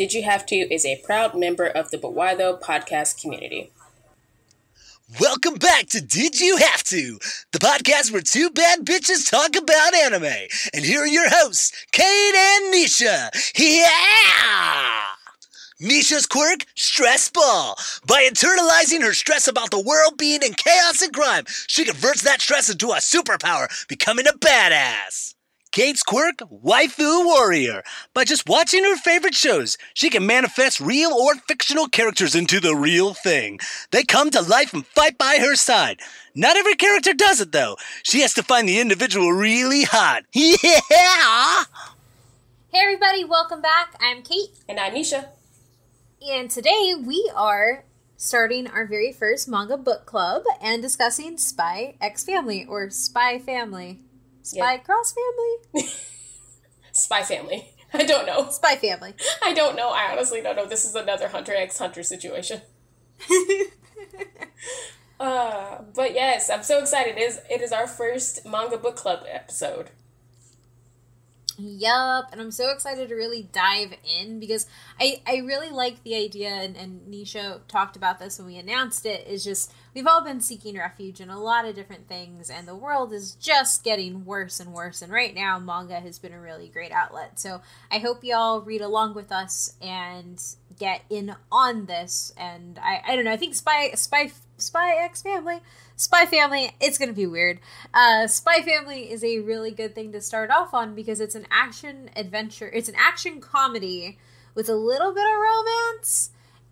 Did You Have to is a proud member of the Though podcast community. Welcome back to Did You Have to, the podcast where two bad bitches talk about anime. And here are your hosts, Kate and Nisha. Yeah! Nisha's quirk, stress ball. By internalizing her stress about the world being in chaos and crime, she converts that stress into a superpower, becoming a badass. Kate's quirk, waifu warrior. By just watching her favorite shows, she can manifest real or fictional characters into the real thing. They come to life and fight by her side. Not every character does it though. She has to find the individual really hot. Yeah! Hey everybody, welcome back. I'm Kate. And I'm Nisha. And today we are starting our very first manga book club and discussing Spy X Family or Spy Family. Spy yeah. Cross Family? Spy Family. I don't know. Spy Family. I don't know. I honestly don't know. This is another Hunter X Hunter situation. uh, but yes, I'm so excited. It is it is our first manga book club episode. Yup, and I'm so excited to really dive in because I, I really like the idea, and, and Nisha talked about this when we announced it, is just we've all been seeking refuge in a lot of different things, and the world is just getting worse and worse. And right now, manga has been a really great outlet. So I hope y'all read along with us and get in on this. And I, I don't know, I think Spy Spy Spy X Family Spy Family, it's going to be weird. Uh, Spy Family is a really good thing to start off on because it's an action adventure. It's an action comedy with a little bit of romance,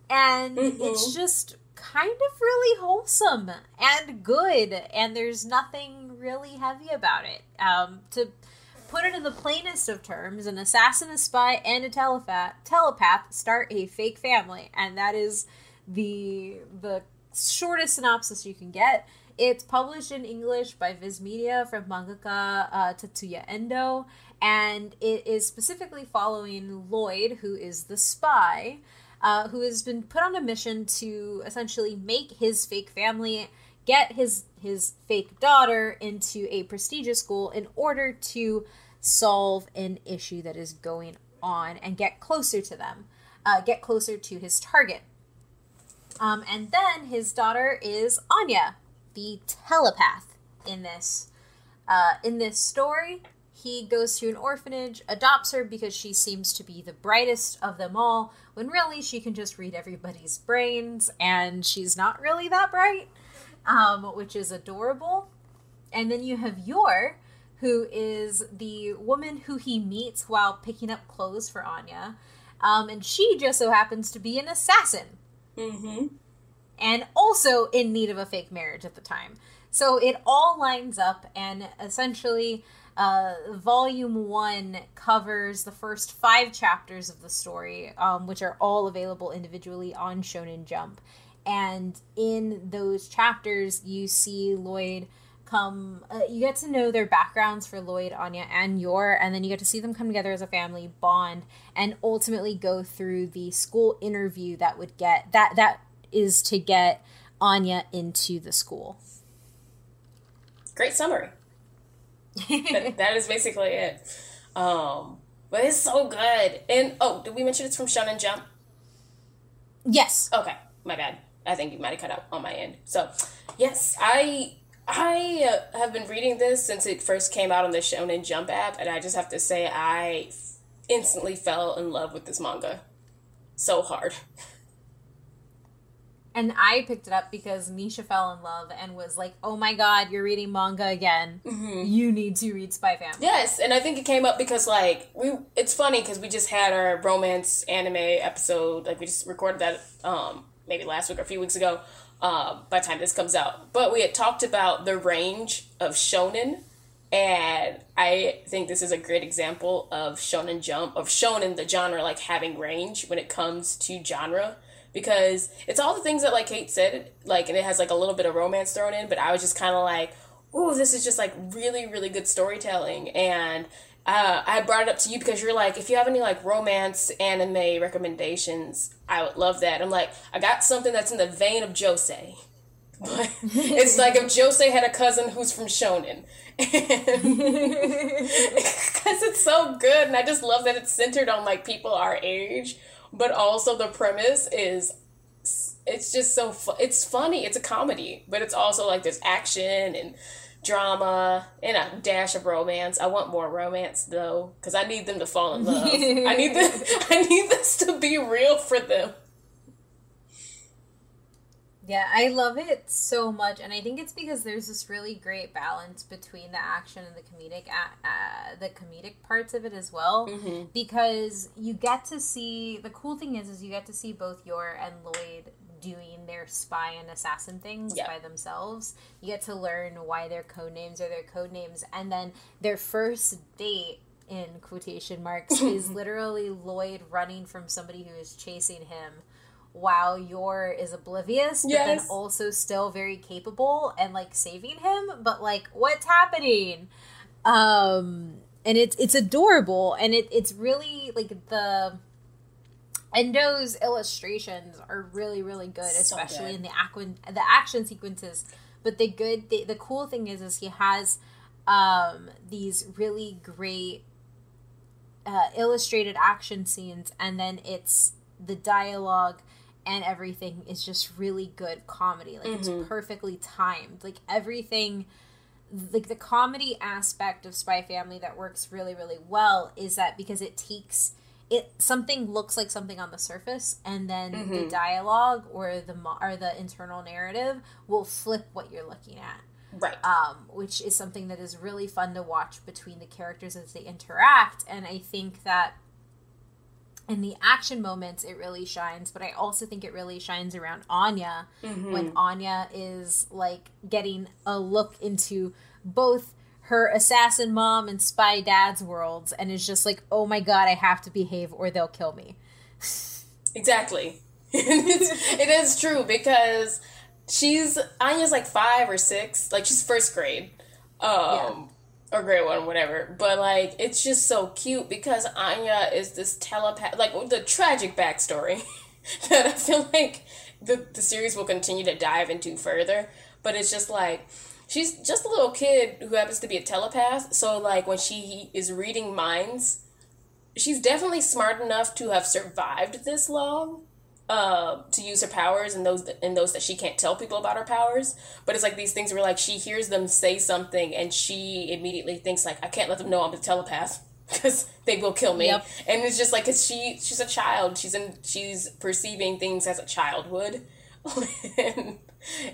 and mm-hmm. it's just kind of really wholesome and good, and there's nothing really heavy about it. Um, to put it in the plainest of terms, an assassin, a spy, and a telepath, telepath start a fake family, and that is the the shortest synopsis you can get. It's published in English by Viz Media from mangaka uh, Tatsuya Endo, and it is specifically following Lloyd, who is the spy, uh, who has been put on a mission to essentially make his fake family get his his fake daughter into a prestigious school in order to solve an issue that is going on and get closer to them, uh, get closer to his target. Um, and then his daughter is Anya, the telepath in this uh, in this story. He goes to an orphanage, adopts her because she seems to be the brightest of them all, when really she can just read everybody's brains, and she's not really that bright, um, which is adorable. And then you have Yor, who is the woman who he meets while picking up clothes for Anya. Um, and she just so happens to be an assassin. Mm-hmm and also in need of a fake marriage at the time. So it all lines up, and essentially, uh, volume one covers the first five chapters of the story, um, which are all available individually on Shonen Jump. And in those chapters, you see Lloyd come, uh, you get to know their backgrounds for Lloyd, Anya, and Yor, and then you get to see them come together as a family, bond, and ultimately go through the school interview that would get that that is to get Anya into the school. Great summary. That, that is basically it. Um, but it's so good. And oh, did we mention it's from Shonen Jump? Yes. Okay, my bad. I think you might have cut out on my end. So, yes, I I uh, have been reading this since it first came out on the Shonen Jump app, and I just have to say I instantly fell in love with this manga so hard. And I picked it up because Nisha fell in love and was like, "Oh my god, you're reading manga again. Mm-hmm. You need to read Spy Family." Yes, and I think it came up because like we, it's funny because we just had our romance anime episode. Like we just recorded that um maybe last week or a few weeks ago. Um, by the time this comes out, but we had talked about the range of shonen, and I think this is a great example of shonen jump of shonen the genre like having range when it comes to genre because it's all the things that like Kate said, like, and it has like a little bit of romance thrown in, but I was just kind of like, oh, this is just like really, really good storytelling. And uh, I brought it up to you because you're like, if you have any like romance anime recommendations, I would love that. I'm like, I got something that's in the vein of Josei. But it's like if Josei had a cousin who's from Shonen. Because it's so good, and I just love that it's centered on like people our age, but also the premise is it's just so fu- it's funny. It's a comedy, but it's also like there's action and drama and a dash of romance. I want more romance though, because I need them to fall in love. I need this. I need this to be real for them. Yeah, I love it so much, and I think it's because there's this really great balance between the action and the comedic, uh, the comedic parts of it as well. Mm-hmm. Because you get to see the cool thing is, is you get to see both Yor and Lloyd doing their spy and assassin things Yeah. by themselves. You get to learn why their code names are their code names, and then their first date in quotation marks is literally Lloyd running from somebody who is chasing him while Yor is oblivious, but then also still very capable and like saving him. But like, what's happening? Um, and it's it's adorable, and it it's really like the Endo's illustrations are really really good, So especially good. in the aqua- the action sequences. But the good the, the cool thing is is he has um these really great uh, illustrated action scenes, and then it's the dialogue and everything is just really good comedy. Like it's perfectly timed. Like everything, like the comedy aspect of Spy Family that works really really well is that because it takes it something looks like something on the surface and then the dialogue or the or the internal narrative will flip what you're looking at Right. um, which is something that is really fun to watch between the characters as they interact. And I think that in the action moments, it really shines. But I also think it really shines around Anya when Anya is like getting a look into both her assassin mom and spy dad's worlds and is just like, oh my god, I have to behave or they'll kill me. Exactly. it's, true because she's Anya's like five or six, like she's first grade, um, or grade one, whatever. But like, it's just so cute because Anya is this telepath, like the tragic backstory that I feel like the the series will continue to dive into further. But it's just like she's just a little kid who happens to be a telepath. So like when she is reading minds she's definitely smart enough to have survived this long uh, to use her powers and those and those that she can't tell people about her powers. But it's like these things where like she hears them say something and she immediately thinks like i can't let them know i'm a telepath because they will kill me. Yep. and it's just like cause she she's a child. She's in she's perceiving things as a child would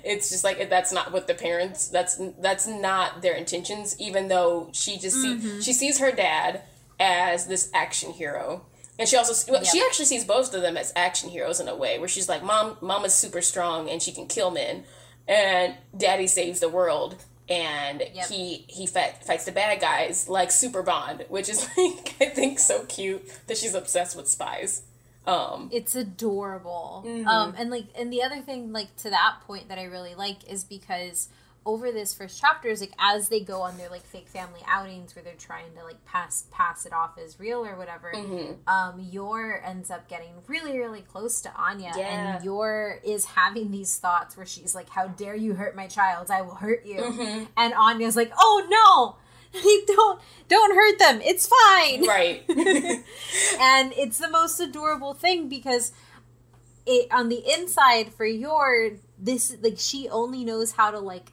it's just like that's not what the parents that's that's not their intentions even though she just see she sees her dad as this action hero and she also well, she actually sees both of them as action heroes in a way where she's like mom mama's super strong and she can kill men and daddy saves the world and Yep. he he fight, fights the bad guys like super bond which is like i think so cute that she's obsessed with spies um it's adorable Mm-hmm. um and like and the other thing like to that point that i really like is because over this first chapter is like as they go on their like fake family outings where they're trying to like pass pass it off as real or whatever Mm-hmm. um yor ends up getting really really close to anya Yeah. and yor is having these thoughts where she's like how dare you hurt my child i will hurt you Mm-hmm. and anya's like oh no don't don't hurt them it's fine right and it's the most adorable thing because it on the inside for yor this like she only knows how to like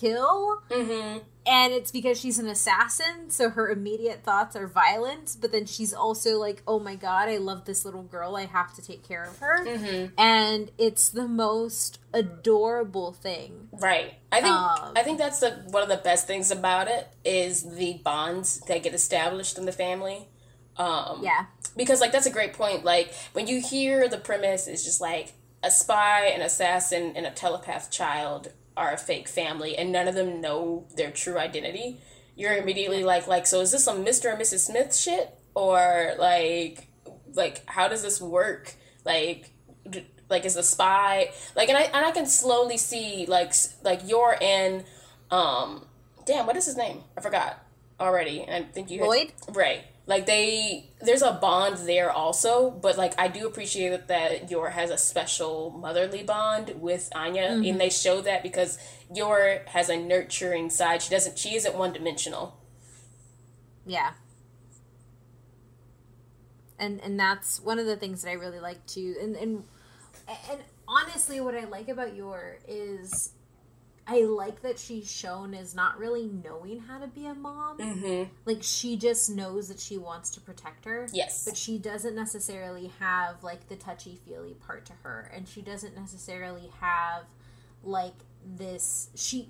kill mm-hmm and it's because she's an assassin so her immediate thoughts are violent but then she's also like oh my god i love this little girl i have to take care of her mm-hmm and it's the most adorable thing Right. I think Um, I think that's the one of the best things about it is the bonds that get established in the family. Um yeah because like that's a great point. Like when you hear the premise it's just like a spy, an assassin, and a telepath child are a fake family and none of them know their true identity, you're immediately like like so is this some Mr. and Mrs. Smith shit or like like how does this work? Like d- like is the spy like and I and I can slowly see like like you're in um damn what is his name? I forgot already. And I think you had- Lloyd? right Like they, there's a bond there also, but like I do appreciate that, that Yor has a special motherly bond with Anya, Mm-hmm. and they show that because Yor has a nurturing side. She doesn't, she isn't one dimensional. Yeah. And and that's one of the things that I really like too. And and and honestly what I like about Yor is I like that she's shown as not really knowing how to be a mom. Mm-hmm. Like she just knows that she wants to protect her. Yes. But she doesn't necessarily have like the touchy feely part to her. And she doesn't necessarily have like this she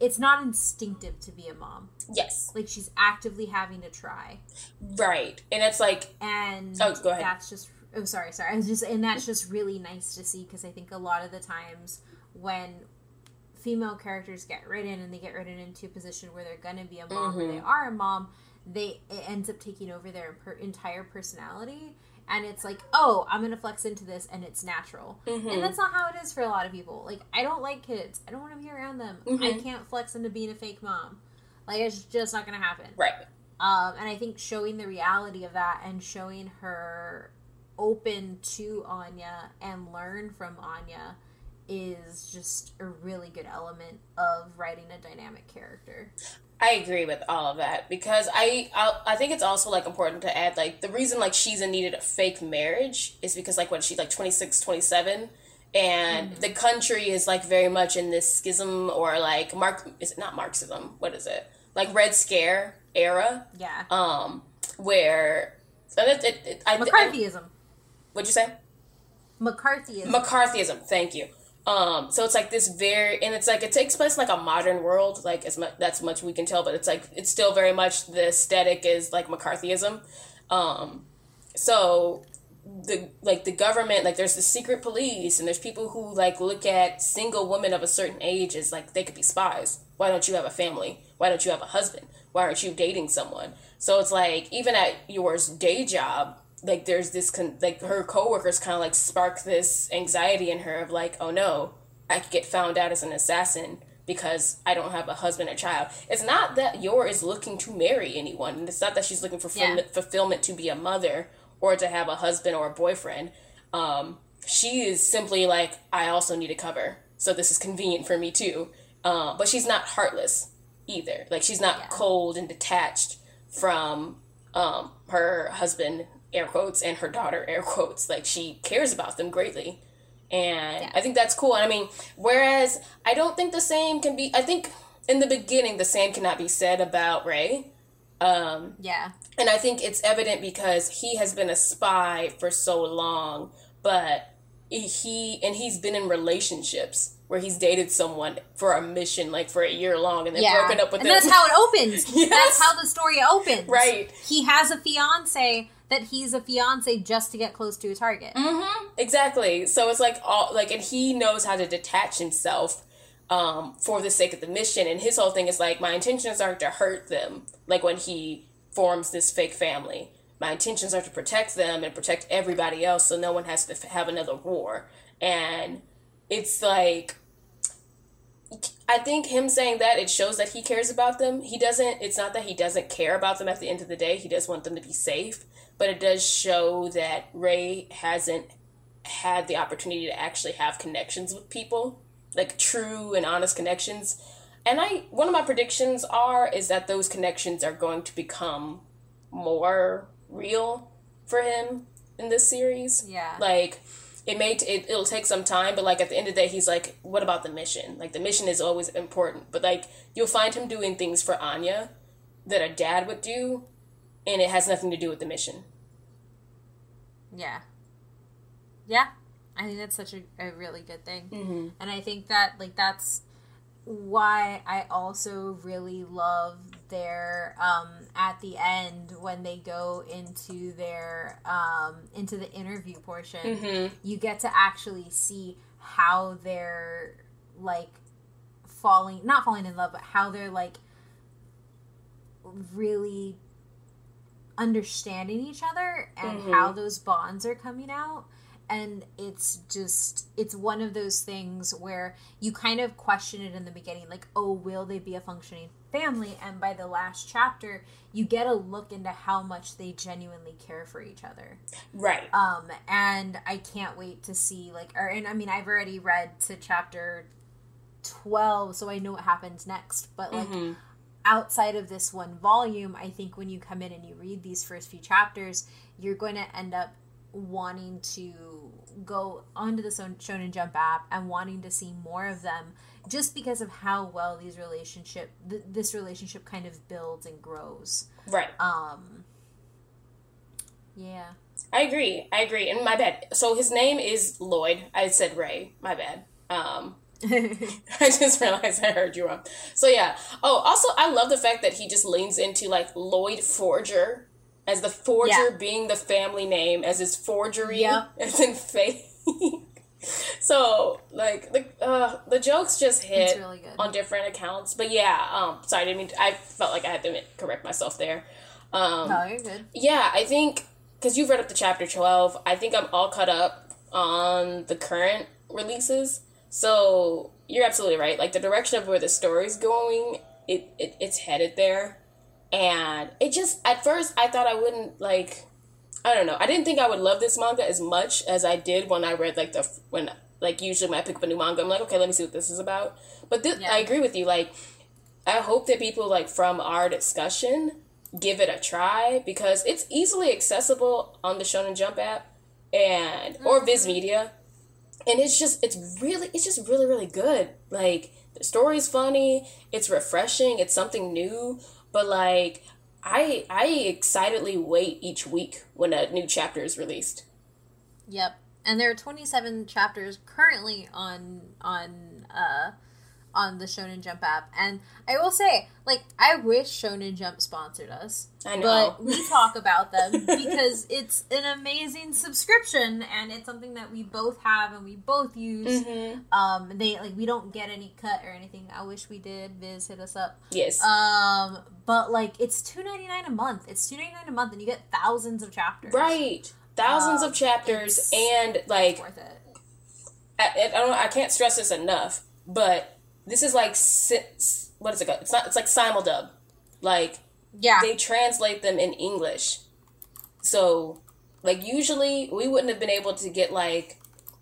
it's not instinctive to be a mom. Yes. Like she's actively having to try. Right. And it's like, And Oh, go ahead. that's just oh sorry, sorry. I was just and that's just really nice to see because I think a lot of the times when female characters get written and they get written into a position where they're gonna be a mom or Mm-hmm. they are a mom, they it ends up taking over their per, entire personality. And it's like, oh, I'm gonna flex into this, and it's natural. Mm-hmm. And that's not how it is for a lot of people. Like, I don't like kids. I don't want to be around them. I Mm-hmm. can't flex into being a fake mom. Like, it's just not gonna happen. right. Um, and I think showing the reality of that and showing her open to Anya and learn from Anya is just a really good element of writing a dynamic character. I agree with all of that because I, I I think it's also like important to add like the reason like she's in needed a fake marriage is because like when she's like 26 27 and the country is like very much in this schism or like mark is it not marxism what is it like red scare era Yeah. um where and it, it, it, I, I, McCarthyism. what'd you say McCarthyism. McCarthyism. Thank you. Um, so it's like this very, and it's like it takes place in like a modern world, like as much that's much we can tell, but it's like it's still very much the aesthetic is like McCarthyism. Um, so the like the government, like there's the secret police, and there's people who like look at single women of a certain age as like they could be spies. Why don't you have a family? Why don't you have a husband? Why aren't you dating someone? So it's like even at Yor's day job, like there's this con- like her coworkers kind of like spark this anxiety in her of like oh no i could get found out as an assassin because i don't have a husband or child. It's not that yor is looking to marry anyone. And it's not that she's looking for Yeah. fulfillment, fulfillment to be a mother or to have a husband or a boyfriend. Um, she is simply like i also need a cover. So this is convenient for me too. Uh, but she's not heartless either. Like she's not Yeah. cold and detached from um, her husband air quotes and her daughter air quotes like she cares about them greatly and Yeah. i think that's cool and i mean whereas i don't think the same can be i think in the beginning the same cannot be said about ray um, yeah. and I think it's evident because he has been a spy for so long, but he and he's been in relationships where he's dated someone for a mission, like for a year long, and then Yeah. broken up with and them. that's how it opens. Yes. That's how the story opens. Right. He has a fiance that he's a fiance just to get close to a target. Mm-hmm. Exactly. So it's like all like, and he knows how to detach himself um, for the sake of the mission. And his whole thing is like, my intentions are to hurt them. Like when he forms this fake family, my intentions are to protect them and protect everybody else, so no one has to f- have another war. And it's like. I think him saying that it shows that he cares about them. He doesn't it's not that he doesn't care about them at the end of the day. He does want them to be safe, but it does show that Ray hasn't had the opportunity to actually have connections with people, like true and honest connections. And I one of my predictions are is that those connections are going to become more real for him in this series. Yeah. Like it may t- it, it'll take some time, but like at the end of the day, he's like, what about the mission? Like the mission is always important, but like you'll find him doing things for Anya that a dad would do, and it has nothing to do with the mission. Yeah. Yeah. I think that's such a, a really good thing. Mm-hmm. And I think that, like, that's why I also really love their, um, at the end when they go into their, um, into the interview portion, Mm-hmm. you get to actually see how they're, like, falling, not falling in love, but how they're, like, really understanding each other and Mhm. how those bonds are coming out and it's just it's one of those things where you kind of question it in the beginning like oh will they be a functioning family and by the last chapter you get a look into how much they genuinely care for each other right um and i can't wait to see like or and i mean i've already read to chapter 12 so i know what happens next but like mm-hmm. Outside of this one volume i think when you come in and you read these first few chapters you're going to end up wanting to go onto the shonen jump app and wanting to see more of them just because of how well these relationship th- this relationship kind of builds and grows. Right. Um yeah. I agree. I agree. And my bad. So his name is Lloyd. I said Ray. My bad. Um I just realized I heard you wrong. So yeah. Oh, also I love the fact that he just leans into like Lloyd Forger as the forger yeah. being the family name as his forgery yep. as in fake. so like the uh, the jokes just hit really on different accounts. But yeah, um, sorry, I didn't mean. To, I felt like I had to correct myself there. Um, no, you're good. Yeah, I think because you've read up to chapter twelve, I think I'm all caught up on the current releases. So you're absolutely right. Like the direction of where the story's going, it, it it's headed there, and it just at first I thought I wouldn't like I don't know. I didn't think I would love this manga as much as I did when I read like the when like usually when I pick up a new manga, I'm like, okay, let me see what this is about. But this, yeah. I agree with you. Like, I hope that people like from our discussion give it a try because it's easily accessible on the Shonen Jump app and mm-hmm. or Viz Media, and it's just it's really it's just really really good. Like the story's funny, it's refreshing, it's something new, but like I I excitedly wait each week when a new chapter is released. Yep. And there are 27 chapters currently on on uh on the Shonen Jump app. And I will say, like, I wish Shonen Jump sponsored us. I know. But we talk about them because it's an amazing subscription and it's something that we both have and we both use. Mm-hmm. Um, they like we don't get any cut or anything. I wish we did. Viz hit us up. Yes. Um, but like it's two ninety nine a month. It's two ninety nine a month, and you get thousands of chapters. Right. Thousands um, of chapters, and like. worth it. I, I don't. I can't stress this enough, but this is like what is it called? It's not. It's like simuldub. Like yeah, they translate them in English. So like usually we wouldn't have been able to get like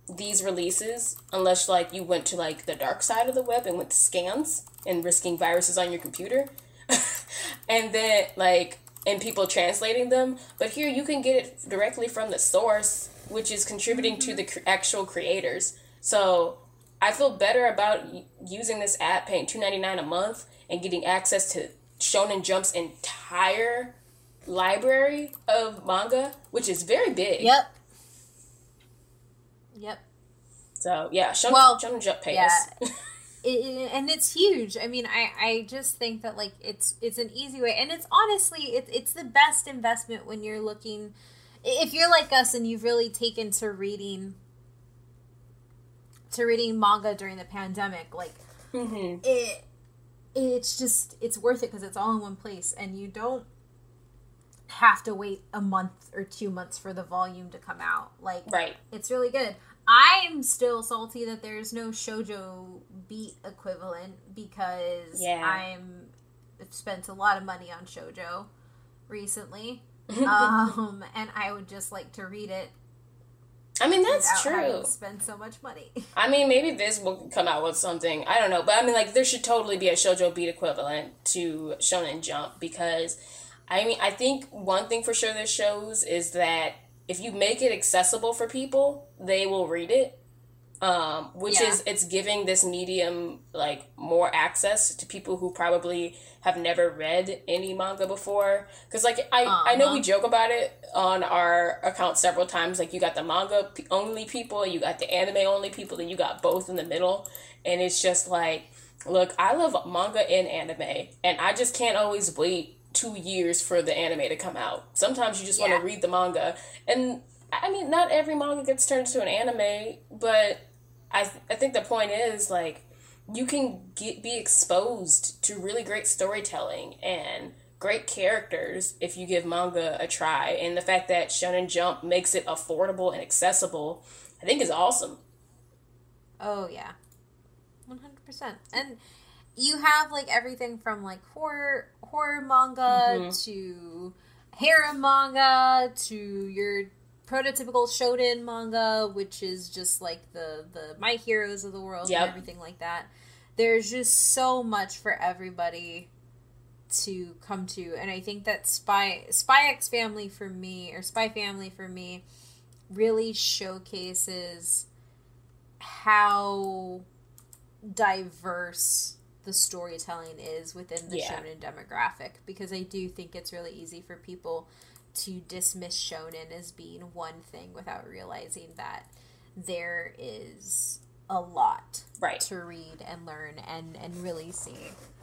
these releases unless like you went to like the dark side of the web and went to scans and risking viruses on your computer. and then like and people translating them, but here you can get it directly from the source, which is contributing mm-hmm. to the cr- actual creators. So I feel better about using this app, paying two ninety nine a month, and getting access to Shonen Jump's entire library of manga, which is very big. Yep. Yep. So yeah, Shonen, well, Shonen Jump pays. Yeah. it, and it's huge. I mean, I, I just think that like it's it's an easy way, and it's honestly it's it's the best investment when you're looking. If you're like us and you've really taken to reading to reading manga during the pandemic, like mm-hmm. it, it's just it's worth it because it's all in one place, and you don't have to wait a month or two months for the volume to come out. Like, right, it's really good. I'm still salty that there's no shojo beat equivalent because yeah. I'm I've spent a lot of money on shojo recently. um, and I would just like to read it I mean that's true. Spend so much money. I mean, maybe this will come out with something. I don't know, but I mean, like there should totally be a shojo beat equivalent to Shonen Jump because, I mean, I think one thing for sure this shows is that if you make it accessible for people, they will read it um, which yeah. is it's giving this medium like more access to people who probably have never read any manga before because like I, uh-huh. I know we uh-huh. joke about it on our account several times like you got the manga only people you got the anime only people and you got both in the middle and it's just like look i love manga and anime and i just can't always wait two years for the anime to come out sometimes you just yeah. want to read the manga and I mean, not every manga gets turned into an anime, but I th- I think the point is like you can get be exposed to really great storytelling and great characters if you give manga a try. And the fact that Shonen Jump makes it affordable and accessible, I think is awesome. Oh yeah. 100%. And you have like everything from like horror horror manga Mhm. to harem manga to your prototypical shonen manga, which is just like the the my heroes of the world Yep. and everything like that. There's just so much for everybody to come to, and I think that Spy Spy X Family for me or Spy Family for me really showcases how diverse the storytelling is within the Yeah. shonen demographic because I do think it's really easy for people to dismiss shonen as being one thing without realizing that there is a lot Right. to read and learn and and really see.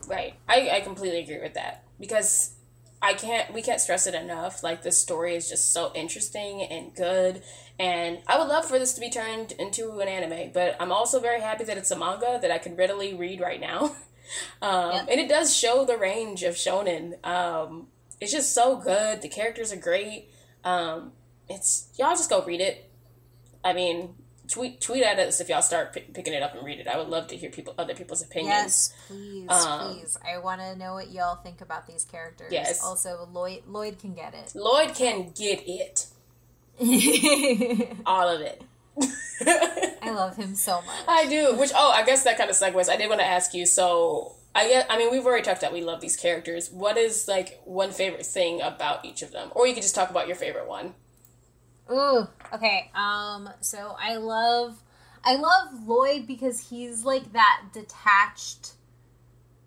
Right. I, I completely agree with that because I can't we can't stress it enough. Like this story is just so interesting and good and I would love for this to be turned into an anime, but I'm also very happy that it's a manga that I can readily read right now. Um, Yep. and it does show the range of shonen. Um, it's just so good. The characters are great. Um, it's y'all just go read it. I mean, tweet tweet at us if y'all start pi picking it up and read it. I would love to hear people other people's opinions. Yes, please, Um, please. I want to know what y'all think about these characters. Yes. Also, Lloyd Lloyd can get it. Lloyd can get it. All of it. I love him so much. I do. Which oh, I guess that kind of segues. I did want to ask you. So I get. I mean, we've already talked that we love these characters. What is like one favorite thing about each of them, or you could just talk about your favorite one. Ooh, okay. Um, so I love, I love Lloyd because he's like that detached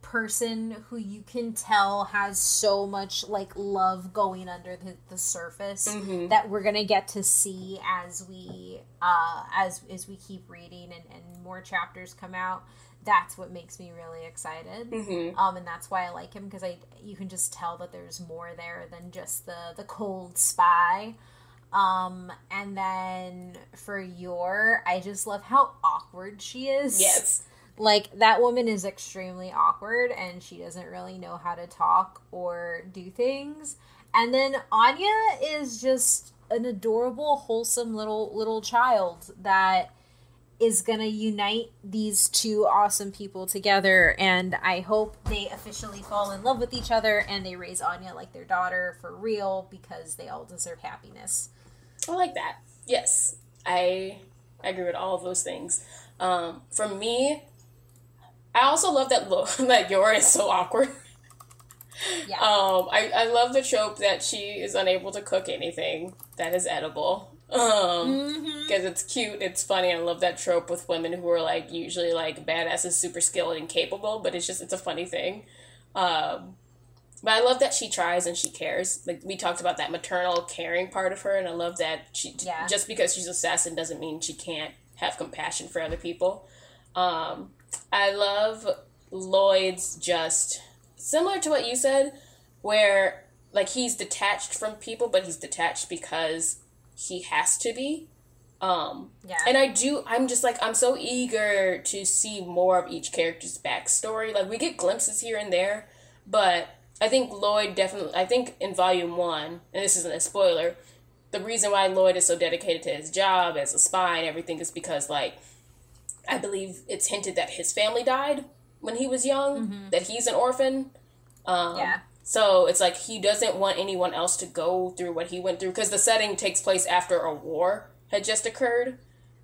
person who you can tell has so much like love going under the, the surface Mhm. that we're gonna get to see as we uh as as we keep reading and, and more chapters come out that's what makes me really excited Mm-hmm. um, and that's why I like him because I you can just tell that there's more there than just the the cold spy. Um, and then for Yor, I just love how awkward she is. Yes. like that woman is extremely awkward and she doesn't really know how to talk or do things. And then Anya is just an adorable, wholesome little little child that is going to unite these two awesome people together and I hope they officially fall in love with each other and they raise Anya like their daughter for real because they all deserve happiness. I like that. Yes, I agree with all of those things. Um, for me, I also love that Lo- that Yora is so awkward. Yeah. Um, I, I love the trope that she is unable to cook anything that is edible. Um, Mhm. because it's cute, it's funny. I love that trope with women who are like usually like badasses, super skilled and capable, but it's just it's a funny thing. Um, but I love that she tries and she cares. Like we talked about that maternal caring part of her, and I love that she Yeah. just because she's assassin doesn't mean she can't have compassion for other people. Um, I love Lloyd's just similar to what you said, where like he's detached from people, but he's detached because he has to be. Um, Yeah. and I do, I'm just like, I'm so eager to see more of each character's backstory. Like, we get glimpses here and there, but I think Lloyd definitely, I think in volume one, and this isn't a spoiler, the reason why Lloyd is so dedicated to his job as a spy and everything is because, like, I believe it's hinted that his family died when he was young, that he's an orphan. Um, Yeah. So it's like he doesn't want anyone else to go through what he went through because the setting takes place after a war had just occurred,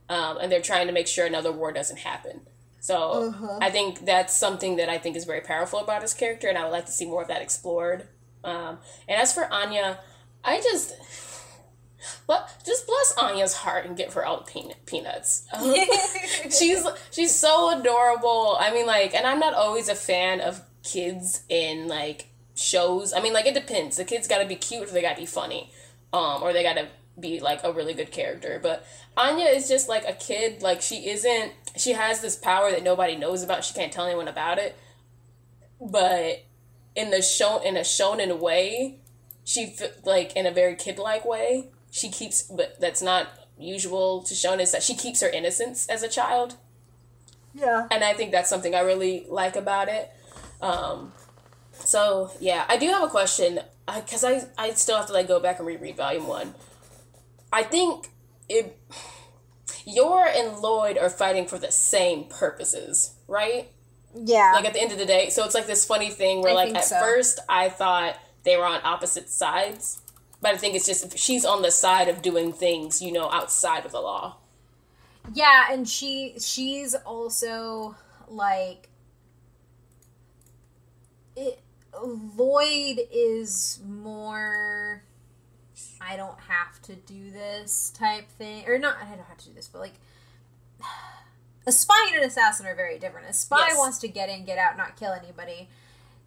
um, and they're trying to make sure another war doesn't happen. So I think that's something that I think is very powerful about his character, and I would like to see more of that explored. Um, and as for Anya, I just. But just bless Anya's heart and give her all the peanut, peanuts. She's she's so adorable. I mean, like, and I'm not always a fan of kids in like shows. I mean, like, it depends. The kids got to be cute, or they got to be funny, um, or they got to be like a really good character. But Anya is just like a kid. Like, she isn't. She has this power that nobody knows about. She can't tell anyone about it. But in the show, in a shonen way, she like in a very kid like way. She keeps, but that's not usual to shonen. Is that she keeps her innocence as a child yeah. and I think that's something I really like about it. Um, so yeah, I do have a question because I, I still have to like go back and reread volume one. I think it, Yor and Lloyd are fighting for the same purposes, right? Yeah. Like at the end of the day, so it's like this funny thing where I like at so. first I thought they were on opposite sides, but I think it's just she's on the side of doing things you know outside of the law. Yeah, and she she's also like it Lloyd is more I don't have to do this type thing or not I don't have to do this, but like a spy and an assassin are very different. A spy Yes. wants to get in, get out, not kill anybody.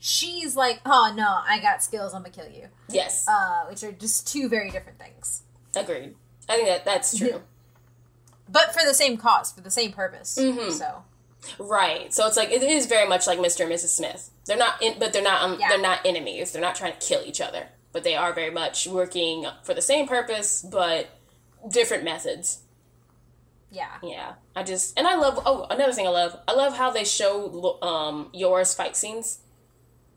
She's like, "Oh no, I got skills. I'm gonna kill you," Yes, uh, which are just two very different things, agreed. I think that that's true. but for the same cause, for the same purpose. Mhm. So Right. So it's like it is very much like Mr. and Mrs. Smith. They're not in, but they're not um, Yeah. they're not enemies. They're not trying to kill each other, but they are very much working for the same purpose but different methods. yeah, Yeah. I just and I love oh, another thing I love. I love how they show um Yor's fight scenes.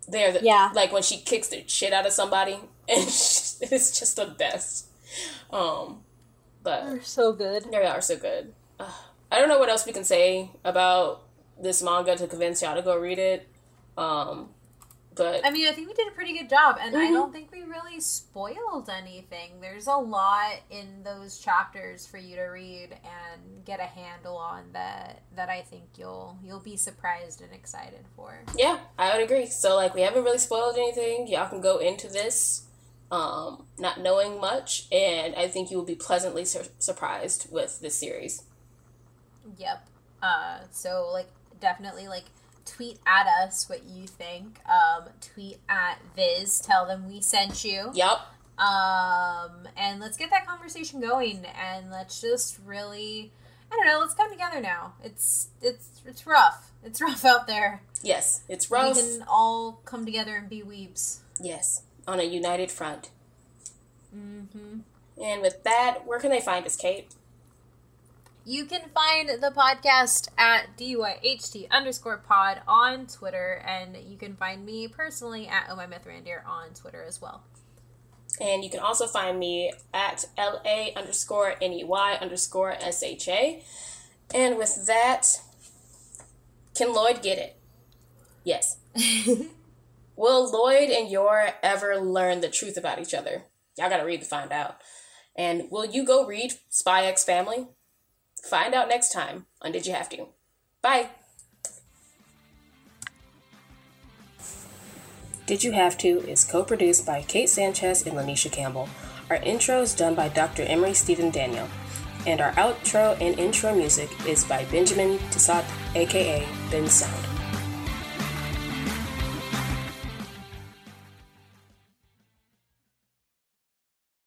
They're Yeah. like when she kicks the shit out of somebody and it's just the best. Um but they're so good. they are so good. Ugh. I don't know what else we can say about this manga to convince y'all to go read it. Um, but I mean, I think we did a pretty good job, and I Mhm. don't think we really spoiled anything. There's a lot in those chapters for you to read and get a handle on that that I think you'll you'll be surprised and excited for. yeah, I would agree. So like, we haven't really spoiled anything. Y'all can go into this um, not knowing much, and I think you will be pleasantly sur- surprised with this series. Yep. Uh, so like definitely like tweet at us what you think. Um, tweet at Viz. Tell them we sent you. Yep. Um, and let's get that conversation going, and let's just really, I don't know, let's come together now. It's it's it's rough. It's rough out there. Yes, it's rough. We can all come together and be weebs. Yes, on a united front. hmm And with that, where can they find us, Kate? You can find the podcast at DYHT underscore pod on Twitter, and you can find me personally at Oh My Mythrandir on Twitter as well. And you can also find me at LA underscore NEY underscore SHA. And with that, can Lloyd get it? Yes. Will Lloyd and Yor ever learn the truth about each other? Y'all gotta read to find out. And will you go read Spy X Family? Find out next time on Did You Have to? Bye. Did You Have To is co produced by Kate Sanchez and Lanisha Campbell. Our intro is done by Dr. Emery Stephen Daniel. And our outro and intro music is by Benjamin Tissot, aka Bensound.